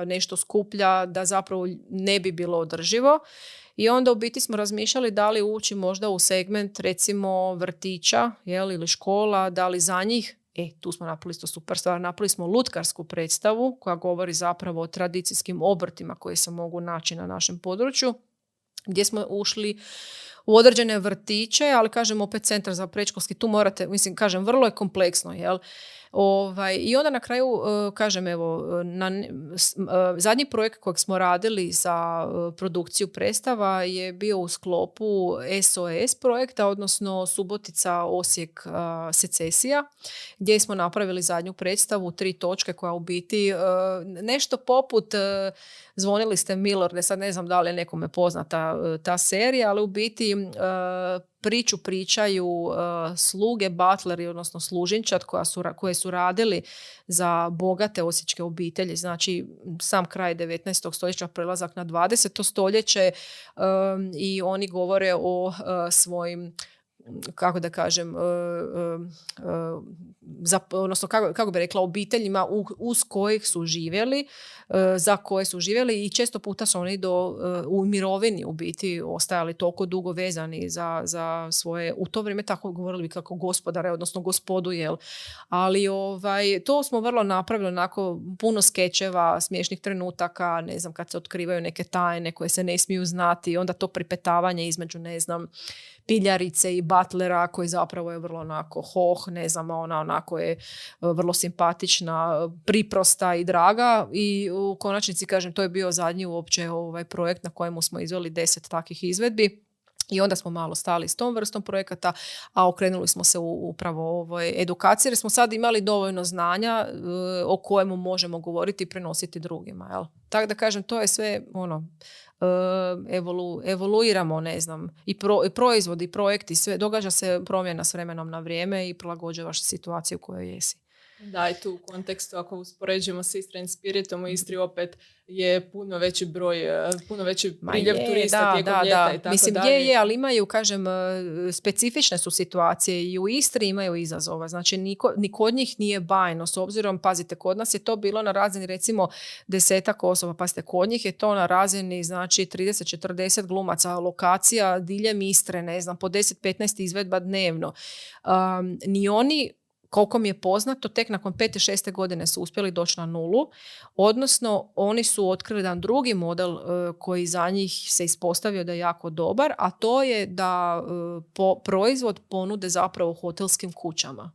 nešto skuplja, da zapravo ne bi bilo održivo. I onda u biti smo razmišljali da li ući možda u segment recimo vrtića jel, ili škola, da li za njih E, tu smo napravili isto super stvar. Napravili smo lutkarsku predstavu koja govori zapravo o tradicijskim obrtima koji se mogu naći na našem području gdje smo ušli u određene vrtiće, ali kažem opet centar za predškolski, tu morate, mislim, kažem, vrlo je kompleksno, jel? Ovaj, I onda na kraju, e, kažem, evo, na, e, zadnji projekt kojeg smo radili za e, produkciju predstava je bio u sklopu SOS projekta, odnosno Subotica Osijek Secesija, gdje smo napravili zadnju predstavu, tri točke koja u biti nešto poput zvonili ste Milorde, sad ne znam da li je nekome poznata ta serija, ali u biti priču pričaju uh, sluge, butleri, odnosno služinčat koja su, koje su radili za bogate osječke obitelji. Znači, sam kraj 19. stoljeća, prelazak na 20. stoljeće um, i oni govore o uh, svojim kako da kažem, uh, uh, za, odnosno kako, kako bi rekla, obiteljima uz kojih su živjeli, za koje su živjeli i često puta su oni do, u mirovini u biti ostajali toliko dugo vezani za, za svoje, u to vrijeme tako govorili kako gospodare, odnosno gospodu, jel? Ali ovaj, to smo vrlo napravili, onako puno skečeva, smiješnih trenutaka, ne znam, kad se otkrivaju neke tajne koje se ne smiju znati, onda to pripetavanje između, ne znam, piljarice i butlera koji zapravo je vrlo onako hoh, ne znam, ona onako je e, vrlo simpatična, priprosta i draga i u konačnici kažem to je bio zadnji uopće ovaj projekt na kojemu smo izveli deset takvih izvedbi. I onda smo malo stali s tom vrstom projekata, a okrenuli smo se u upravo ovoj edukaciji jer smo sad imali dovoljno znanja e, o kojemu možemo govoriti i prenositi drugima. Jel? Tako da kažem, to je sve ono, e, evolu, evoluiramo, ne znam, i, pro, i proizvodi, projekti, sve, događa se promjena s vremenom na vrijeme i prilagođavaš situaciju u kojoj jesi. Da, i tu u kontekstu, ako uspoređujemo s Istrain Spiritom, u Istri opet je puno veći broj, e, puno veći priljev turista da, tijekom da, ljeta da. i tako Mislim, je, je, ali imaju, kažem, e, specifične su situacije i u Istri imaju izazova. Znači, niko, ni kod njih nije bajno. S obzirom, pazite, kod nas je to bilo na razini recimo desetak osoba, pazite, kod njih je to na razini, znači, 30-40 glumaca, lokacija diljem Istre, ne znam, po 10-15 izvedba dnevno. Um, ni oni koliko mi je poznato, tek nakon pete, šeste godine su uspjeli doći na nulu, odnosno oni su otkrili jedan drugi model e, koji za njih se ispostavio da je jako dobar, a to je da e, proizvod ponude zapravo hotelskim kućama.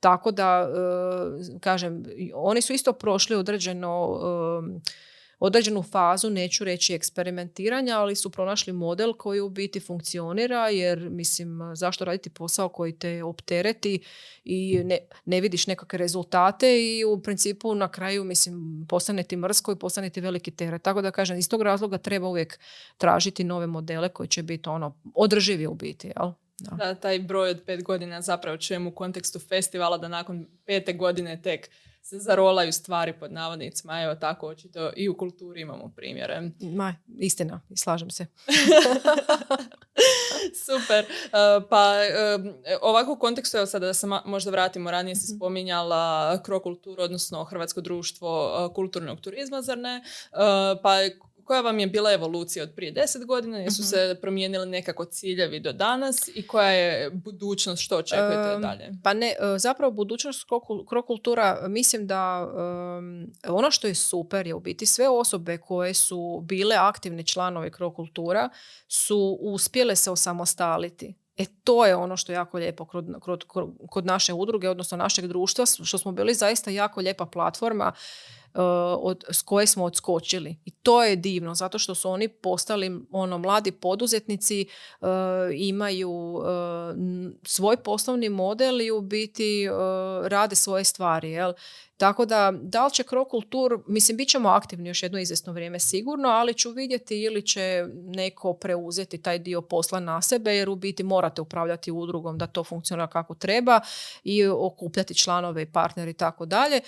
Tako da, e, kažem, oni su isto prošli određeno određenu fazu, neću reći eksperimentiranja, ali su pronašli model koji u biti funkcionira jer mislim zašto raditi posao koji te optereti i ne, ne vidiš nekakve rezultate i u principu na kraju mislim postane ti mrsko i postane ti veliki teret. Tako da kažem iz tog razloga treba uvijek tražiti nove modele koji će biti ono održivi u biti. Jel? Da. da. taj broj od pet godina zapravo čujem u kontekstu festivala da nakon pete godine tek se zarolaju stvari pod navodnicima. Evo tako očito i u kulturi imamo primjere. Ma, istina, slažem se. Super. Uh, pa uh, ovako u kontekstu, evo sada da se možda vratimo, ranije se mhm. spominjala krokulturu, odnosno Hrvatsko društvo uh, kulturnog turizma, zar ne? Pa koja vam je bila evolucija od prije deset godina? Jesu uh se promijenili nekako ciljevi do danas i koja je budućnost? Što očekujete dalje? Pa ne, e, zapravo budućnost krokultura, mislim da ono što je super je u biti sve osobe koje su bile aktivni članovi krokultura su uspjele se osamostaliti. E to je ono što je jako lijepo kod, kod, kod naše udruge, odnosno našeg društva, što smo bili zaista jako lijepa platforma od, s koje smo odskočili. I to je divno, zato što su oni postali ono, mladi poduzetnici, imaju svoj poslovni model i u biti rade svoje stvari. Jel? Tako da, da li će Krokultur, mislim, bit ćemo aktivni još jedno izvjesno vrijeme sigurno, ali ću vidjeti ili će neko preuzeti taj dio posla na sebe, jer u biti morate upravljati udrugom da to funkcionira kako treba i okupljati članove i partneri i tako dalje.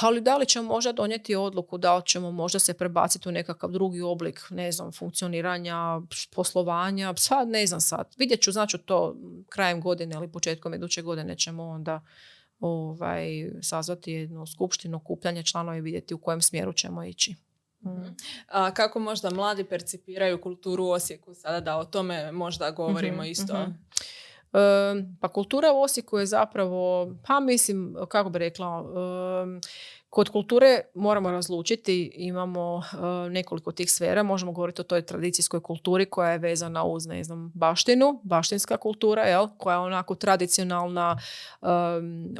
Ali da li ćemo možda donijeti odluku da li ćemo možda se prebaciti u nekakav drugi oblik, ne znam, funkcioniranja, poslovanja, sad ne znam sad. Vidjet ću, znači to krajem godine ili početkom iduće godine ćemo onda ovaj, sazvati jednu skupštinu, okupljanje članova i vidjeti u kojem smjeru ćemo ići. Mm. A kako možda mladi percipiraju kulturu u Osijeku sada da o tome možda govorimo mhm, isto? Mhm. Pa kultura u Osijeku je zapravo, pa mislim, kako bi rekla, Kod kulture moramo razlučiti, imamo e, nekoliko tih sfera, možemo govoriti o toj tradicijskoj kulturi koja je vezana uz, ne znam, baštinu, baštinska kultura, jel, koja je onako tradicionalna,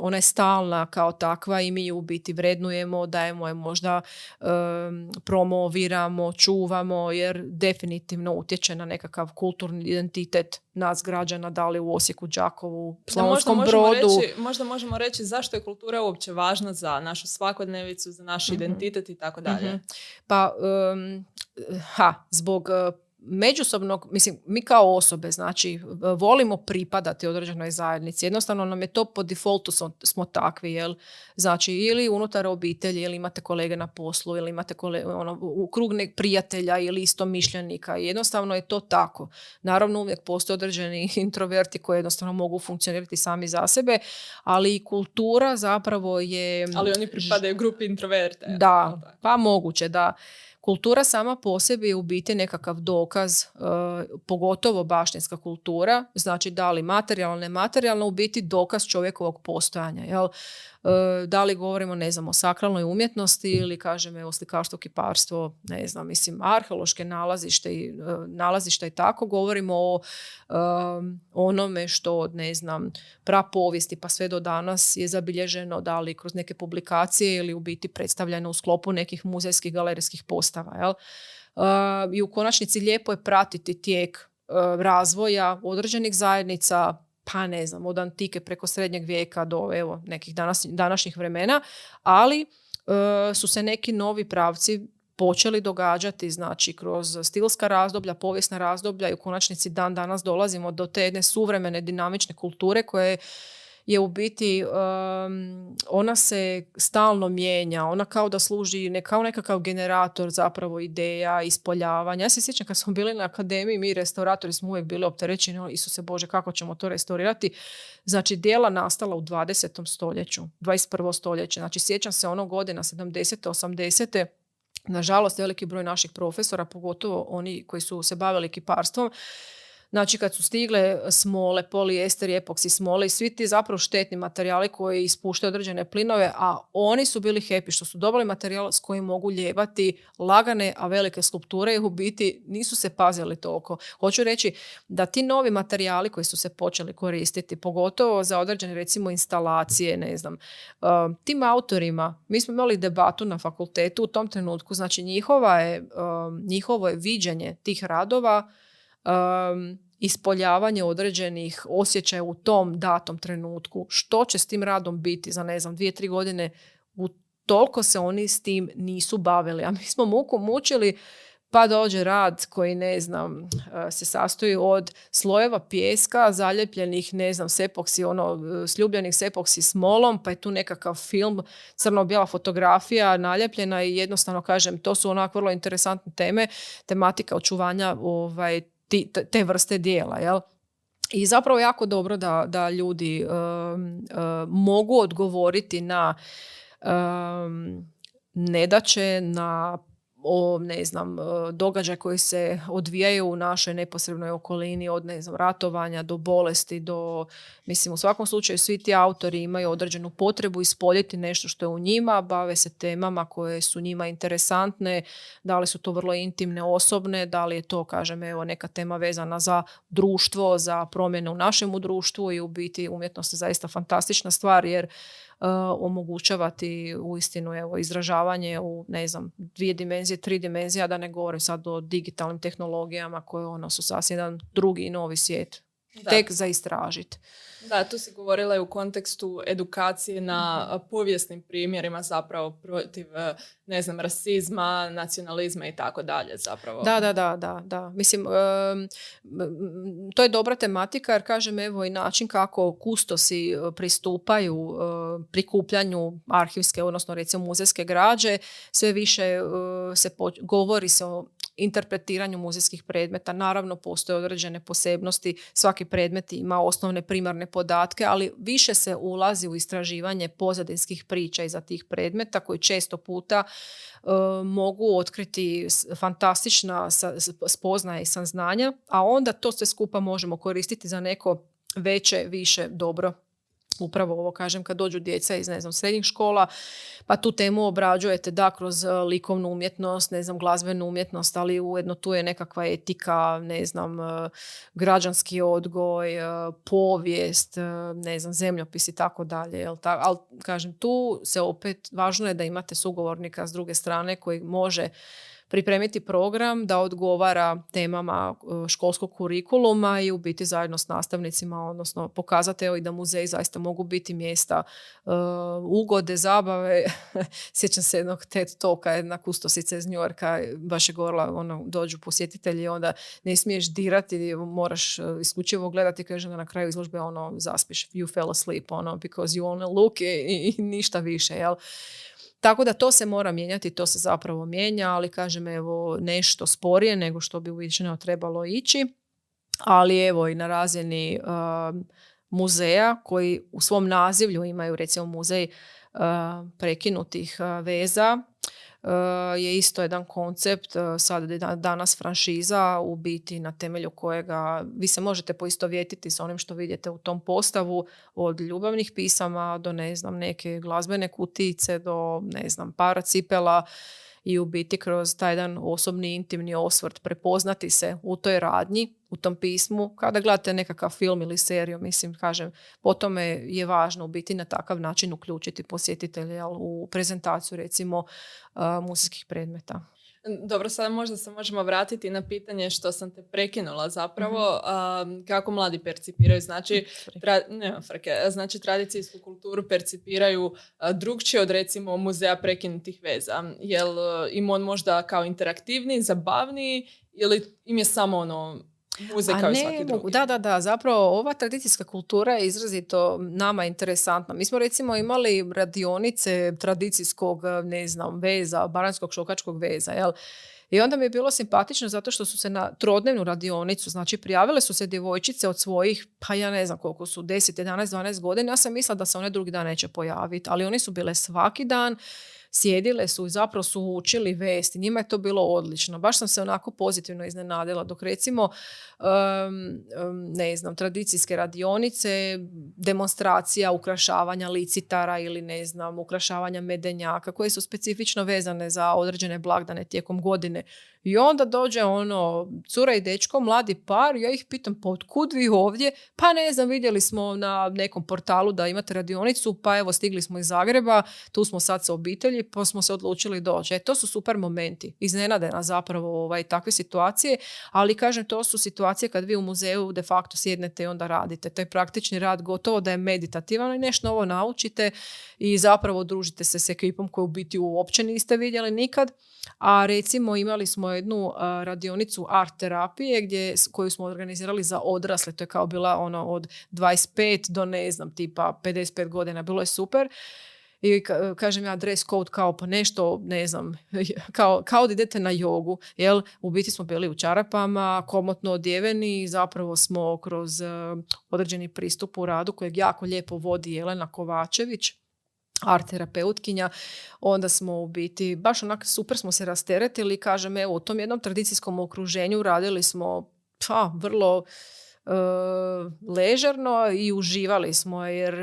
ona je stalna kao takva i mi ju u biti vrednujemo, dajemo je možda promoviramo, čuvamo, jer definitivno utječe na nekakav kulturni identitet nas građana, da li u Osijeku, Đakovu, Slavonskom brodu. možda možemo reći zašto je kultura uopće važna za našu svakodnevicu, za naš mhm. identitet i tako dalje. Mhm. Pa, ha, zbog međusobnog, mislim, mi kao osobe, znači, volimo pripadati određenoj zajednici. Jednostavno nam je to po defaultu smo, takvi, jel? Znači, ili unutar obitelji, ili imate kolege na poslu, ili imate kolege, ono, u krug prijatelja ili isto mišljenika. Jednostavno je to tako. Naravno, uvijek postoje određeni introverti koji jednostavno mogu funkcionirati sami za sebe, ali i kultura zapravo je... Ali oni pripadaju grupi introverta. Da, pa moguće, da. Kultura sama po sebi je u biti nekakav dokaz, e, pogotovo baštinska kultura, znači da li materijalno, nematerijalno, u biti dokaz čovjekovog postojanja. Jel? E, da li govorimo, ne znam, o sakralnoj umjetnosti ili kažem, evo, slikarstvo, kiparstvo, ne znam, mislim, arheološke nalazište i, e, nalazišta i tako, govorimo o onome što ne znam, prapovijesti pa sve do danas je zabilježeno da li kroz neke publikacije ili u biti predstavljeno u sklopu nekih muzejskih galerijskih postava, jel? I u konačnici lijepo je pratiti tijek razvoja određenih zajednica, pa ne znam, od antike preko srednjeg vijeka do evo, nekih danas, današnjih vremena, ali e, su se neki novi pravci počeli događati znači kroz stilska razdoblja, povijesna razdoblja i u konačnici dan danas dolazimo do te jedne suvremene dinamične kulture koje je u biti, ona se stalno mijenja, ona kao da služi ne, kao nekakav generator zapravo ideja, ispoljavanja. Ja se sjećam kad smo bili na akademiji, mi restauratori smo uvijek bili opterećeni, Isuse Bože, kako ćemo to restaurirati. Znači, dijela nastala u 20. stoljeću, 21. stoljeće. Znači, sjećam se ono godina 70. 80. Nažalost, veliki broj naših profesora, pogotovo oni koji su se bavili kiparstvom, Znači kad su stigle smole, polijester, epoksi smole i svi ti zapravo štetni materijali koji ispuštaju određene plinove, a oni su bili happy što su dobili materijal s kojim mogu ljevati lagane, a velike skulpture i u biti nisu se pazili toliko. Hoću reći da ti novi materijali koji su se počeli koristiti, pogotovo za određene recimo instalacije, ne znam, uh, tim autorima, mi smo imali debatu na fakultetu u tom trenutku, znači njihova je, um, njihovo je viđenje tih radova um, ispoljavanje određenih osjećaja u tom datom trenutku. Što će s tim radom biti za ne znam dvije, tri godine? U toliko se oni s tim nisu bavili. A mi smo muku mučili pa dođe rad koji, ne znam, e, se sastoji od slojeva pjeska zaljepljenih, ne znam, sepoksi, ono, sljubljenih sepoksi smolom, pa je tu nekakav film, crno-bijela fotografija naljepljena i jednostavno kažem, to su onako vrlo interesantne teme, tematika očuvanja ovaj, te vrste dijela. Jel? I zapravo jako dobro da, da ljudi um, uh, mogu odgovoriti na um, nedaće, na o ne znam, e, događaj koji se odvijaju u našoj neposrednoj okolini od ne znam, ratovanja do bolesti do, mislim u svakom slučaju svi ti autori imaju određenu potrebu ispoljiti nešto što je u njima, bave se temama koje su njima interesantne, da li su to vrlo intimne, osobne, da li je to, kažem, evo neka tema vezana za društvo, za promjene u našemu društvu i u biti umjetnost je zaista fantastična stvar jer omogućavati uistinu evo, izražavanje u ne znam, dvije dimenzije, tri dimenzije, a da ne govorim sad o digitalnim tehnologijama koje ono su sasvim jedan drugi i novi svijet. Tek za istražiti. Da, tu si govorila i u kontekstu edukacije na mhm. povijesnim primjerima zapravo protiv, e, ne znam, rasizma, nacionalizma i tako dalje zapravo. Da, da, da, da. da. Mislim, to je dobra tematika jer kažem evo i način kako kustosi e, pristupaju e, prikupljanju arhivske, odnosno recimo muzejske građe, sve više se govori se o interpretiranju muzejskih predmeta. Naravno, postoje određene posebnosti. Svaki predmet ima osnovne primarne podatke, ali više se ulazi u istraživanje pozadinskih priča iza tih predmeta koji često puta e, mogu otkriti fantastična spoznaje i saznanja, a onda to sve skupa možemo koristiti za neko veće, više dobro upravo ovo kažem kad dođu djeca iz ne znam srednjih škola pa tu temu obrađujete da kroz e, likovnu umjetnost, ne znam glazbenu umjetnost, ali ujedno tu je nekakva etika, ne znam e, građanski odgoj, e, povijest, ne znam zemljopis i tako dalje. Ali kažem tu se opet važno je da imate sugovornika s druge strane koji može pripremiti program da odgovara temama e, školskog kurikuluma i u biti zajedno s nastavnicima, odnosno pokazati i da muzeji zaista mogu biti mjesta uh, ugode, zabave. Sjećam se jednog TED toka, jedna kustosica iz Njorka, baš je govorila, ono, dođu posjetitelji i onda ne smiješ dirati, moraš e, isključivo gledati, kaže na kraju izložbe ono, zaspiš, you fell asleep, ono, because you only look i, i ništa više, jel? Tako da to se mora mijenjati, to se zapravo mijenja, ali kažem evo nešto sporije nego što bi uviđeno trebalo ići. Ali evo i na razini um, muzeja koji u svom nazivlju imaju recimo muzej uh, prekinutih veza je isto jedan koncept, eh, sad danas franšiza u biti na temelju kojega vi se možete poistovjetiti s onim što vidite u tom postavu od ljubavnih pisama do ne znam neke glazbene kutice do ne znam para cipela i u biti kroz taj jedan osobni intimni osvrt prepoznati se u toj radnji, u tom pismu. Kada gledate nekakav film ili seriju, mislim, kažem, po tome je važno u biti na takav način uključiti posjetitelje u prezentaciju recimo uh, muzejskih predmeta. Dobro, sada možda se možemo vratiti na pitanje što sam te prekinula zapravo. Mhm. kako mladi percipiraju? Znači, tra, nema frke, znači tradicijsku kulturu percipiraju drugčije od recimo muzeja prekinutih veza. Jel im on možda kao interaktivniji, zabavniji ili im je samo ono Muzej kao ne, drugi. Da, da, da. Zapravo ova tradicijska kultura je izrazito nama interesantna. Mi smo recimo imali radionice tradicijskog, ne znam, veza, baranskog šokačkog veza, jel? I onda mi je bilo simpatično zato što su se na trodnevnu radionicu, znači prijavile su se djevojčice od svojih, pa ja ne znam koliko su, 10, 11, 12 godina. Ja sam mislila da se one drugi dan neće pojaviti, ali oni su bile svaki dan sjedile su i zapravo su učili vesti. Njima je to bilo odlično. Baš sam se onako pozitivno iznenadila. Dok recimo, ne znam, tradicijske radionice, demonstracija ukrašavanja licitara ili ne znam, ukrašavanja medenjaka koje su specifično vezane za određene blagdane tijekom godine. I onda dođe ono, cura i dečko, mladi par, ja ih pitam, pa otkud vi ovdje? Pa ne znam, vidjeli smo na nekom portalu da imate radionicu, pa evo stigli smo iz Zagreba, tu smo sad sa obitelji, pa smo se odlučili doći. E, to su super momenti, iznenade nas zapravo ovaj, takve situacije, ali kažem, to su situacije kad vi u muzeju de facto sjednete i onda radite. Taj praktični rad gotovo da je meditativan i nešto novo naučite i zapravo družite se s ekipom koju u biti uopće niste vidjeli nikad. A recimo imali smo jednu radionicu art terapije gdje, koju smo organizirali za odrasle. To je kao bila ono od 25 do ne znam tipa 55 godina. Bilo je super. I kažem ja dress code kao pa nešto, ne znam, kao, kao da idete na jogu. Jel? U biti smo bili u čarapama, komotno odjeveni zapravo smo kroz određeni pristup u radu kojeg jako lijepo vodi Jelena Kovačević art terapeutkinja, onda smo u biti, baš onak super smo se rasteretili, kažem evo u tom jednom tradicijskom okruženju radili smo pa, vrlo e, ležerno i uživali smo jer,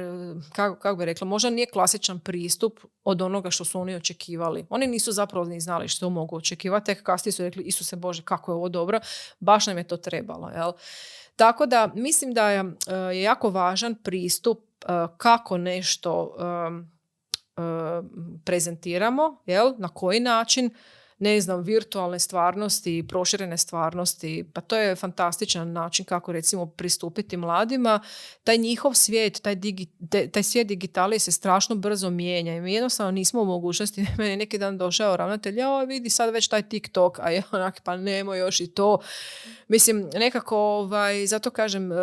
kako, kako bi rekla, možda nije klasičan pristup od onoga što su oni očekivali. Oni nisu zapravo ni znali što mogu očekivati, tek kasnije su rekli, Isuse Bože, kako je ovo dobro, baš nam je to trebalo. Jel? Tako da mislim da je, je jako važan pristup kako nešto prezentiramo, jel? na koji način, ne znam, virtualne stvarnosti, proširene stvarnosti, pa to je fantastičan način kako recimo pristupiti mladima. Taj njihov svijet, taj, digi, taj svijet digitalije se strašno brzo mijenja i mi jednostavno nismo u mogućnosti. Meni je neki dan došao ravnatelj, ja vidi sad već taj TikTok, a ja onak, pa nemo još i to. Mislim, nekako, ovaj, zato kažem, e,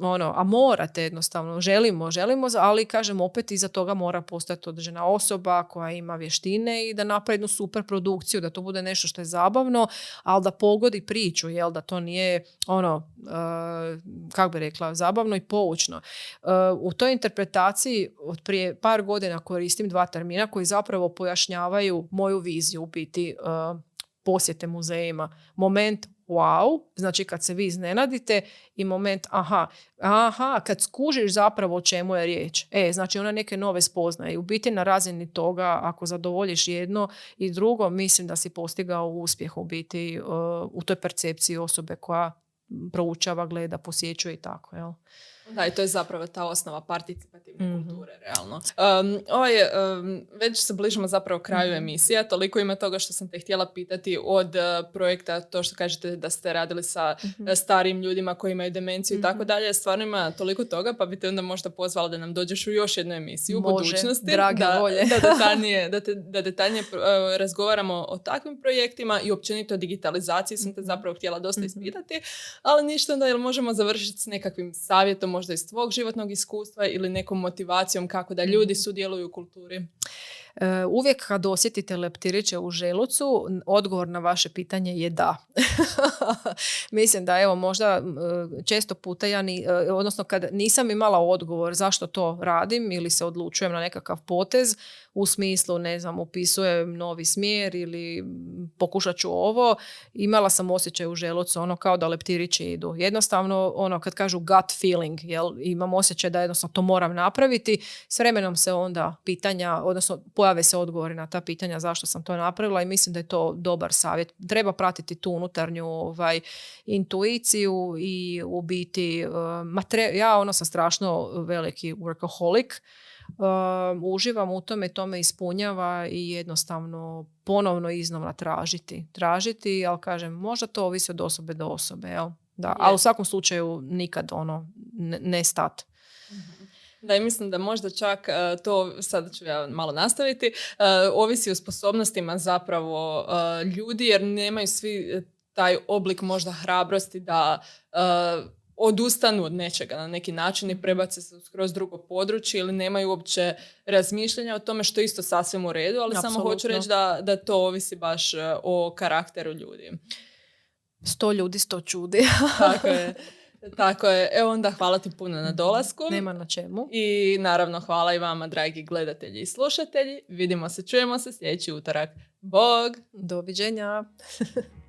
ono, a morate jednostavno, želimo, želimo, ali kažem opet iza toga mora postati određena osoba koja ima vještine i da napravi jednu super produkciju, da to bude nešto što je zabavno, ali da pogodi priču, jel, da to nije ono, uh, kako bi rekla, zabavno i poučno. Uh, u toj interpretaciji od prije par godina koristim dva termina koji zapravo pojašnjavaju moju viziju u biti uh, posjete muzejima. Moment wow, znači kad se vi iznenadite i moment aha, aha, kad skužiš zapravo o čemu je riječ. E, znači ona neke nove spoznaje. U biti na razini toga, ako zadovoljiš jedno i drugo, mislim da si postigao uspjeh u biti uh, u toj percepciji osobe koja proučava, gleda, posjećuje i tako. Jel? Da, i to je zapravo ta osnova participativne mm kulture, realno. Um, ovaj, već se bližimo zapravo kraju mm emisija, toliko ima toga što sam te htjela pitati od uh, projekta, to što kažete da ste radili sa mm starim ljudima koji imaju demenciju i tako mhm. dalje, stvarno ima toliko toga, pa bi te onda možda pozvala da nam dođeš u još jednu emisiju Može, u budućnosti. drage da, volje. da detaljnije, da, te, da detaljnije razgovaramo o takvim projektima i općenito o digitalizaciji sam te mhm. zapravo htjela dosta ispitati, ali ništa onda jel možemo završiti s nekakvim savjetom možda iz tvog životnog iskustva ili nekom motivacijom kako da ljudi mhm. sudjeluju u kulturi? E, uvijek kad osjetite leptiriće u želucu, odgovor na vaše pitanje je da. Mislim da evo možda često puta ja, ni, e, odnosno kad nisam imala odgovor zašto to radim ili se odlučujem na nekakav potez, u smislu, ne znam, upisujem novi smjer ili pokušat ću ovo, imala sam osjećaj u želucu, ono kao da leptirići idu. Jednostavno, ono kad kažu gut feeling, jel, imam osjećaj da jednostavno to moram napraviti, s vremenom se onda pitanja, odnosno pojave se odgovori na ta pitanja zašto sam to napravila i mislim da je to dobar savjet. Treba pratiti tu unutarnju ovaj, intuiciju i u biti, uh, ja ono sam strašno veliki workaholic, Um, uživam u tome, to me ispunjava i jednostavno ponovno iznova tražiti. Tražiti, ali kažem, možda to ovisi od osobe do osobe, jel? Da, ali u svakom slučaju nikad ono, ne, stat. Da, i mislim da možda čak uh, to, sada ću ja malo nastaviti, uh, ovisi o sposobnostima zapravo uh, ljudi jer nemaju svi taj oblik možda hrabrosti da odustanu od nečega na neki način i prebace se skroz drugo područje ili nemaju uopće razmišljanja o tome što je isto sasvim u redu, ali samo hoću reći da, da to ovisi baš e, o karakteru ljudi. Sto ljudi, sto čudi. Tako je. Tako je. Evo onda hvala ti puno na dolasku. Nema na čemu. I naravno hvala i vama dragi gledatelji i slušatelji. Vidimo se, čujemo se sljedeći utorak. Bog! Doviđenja!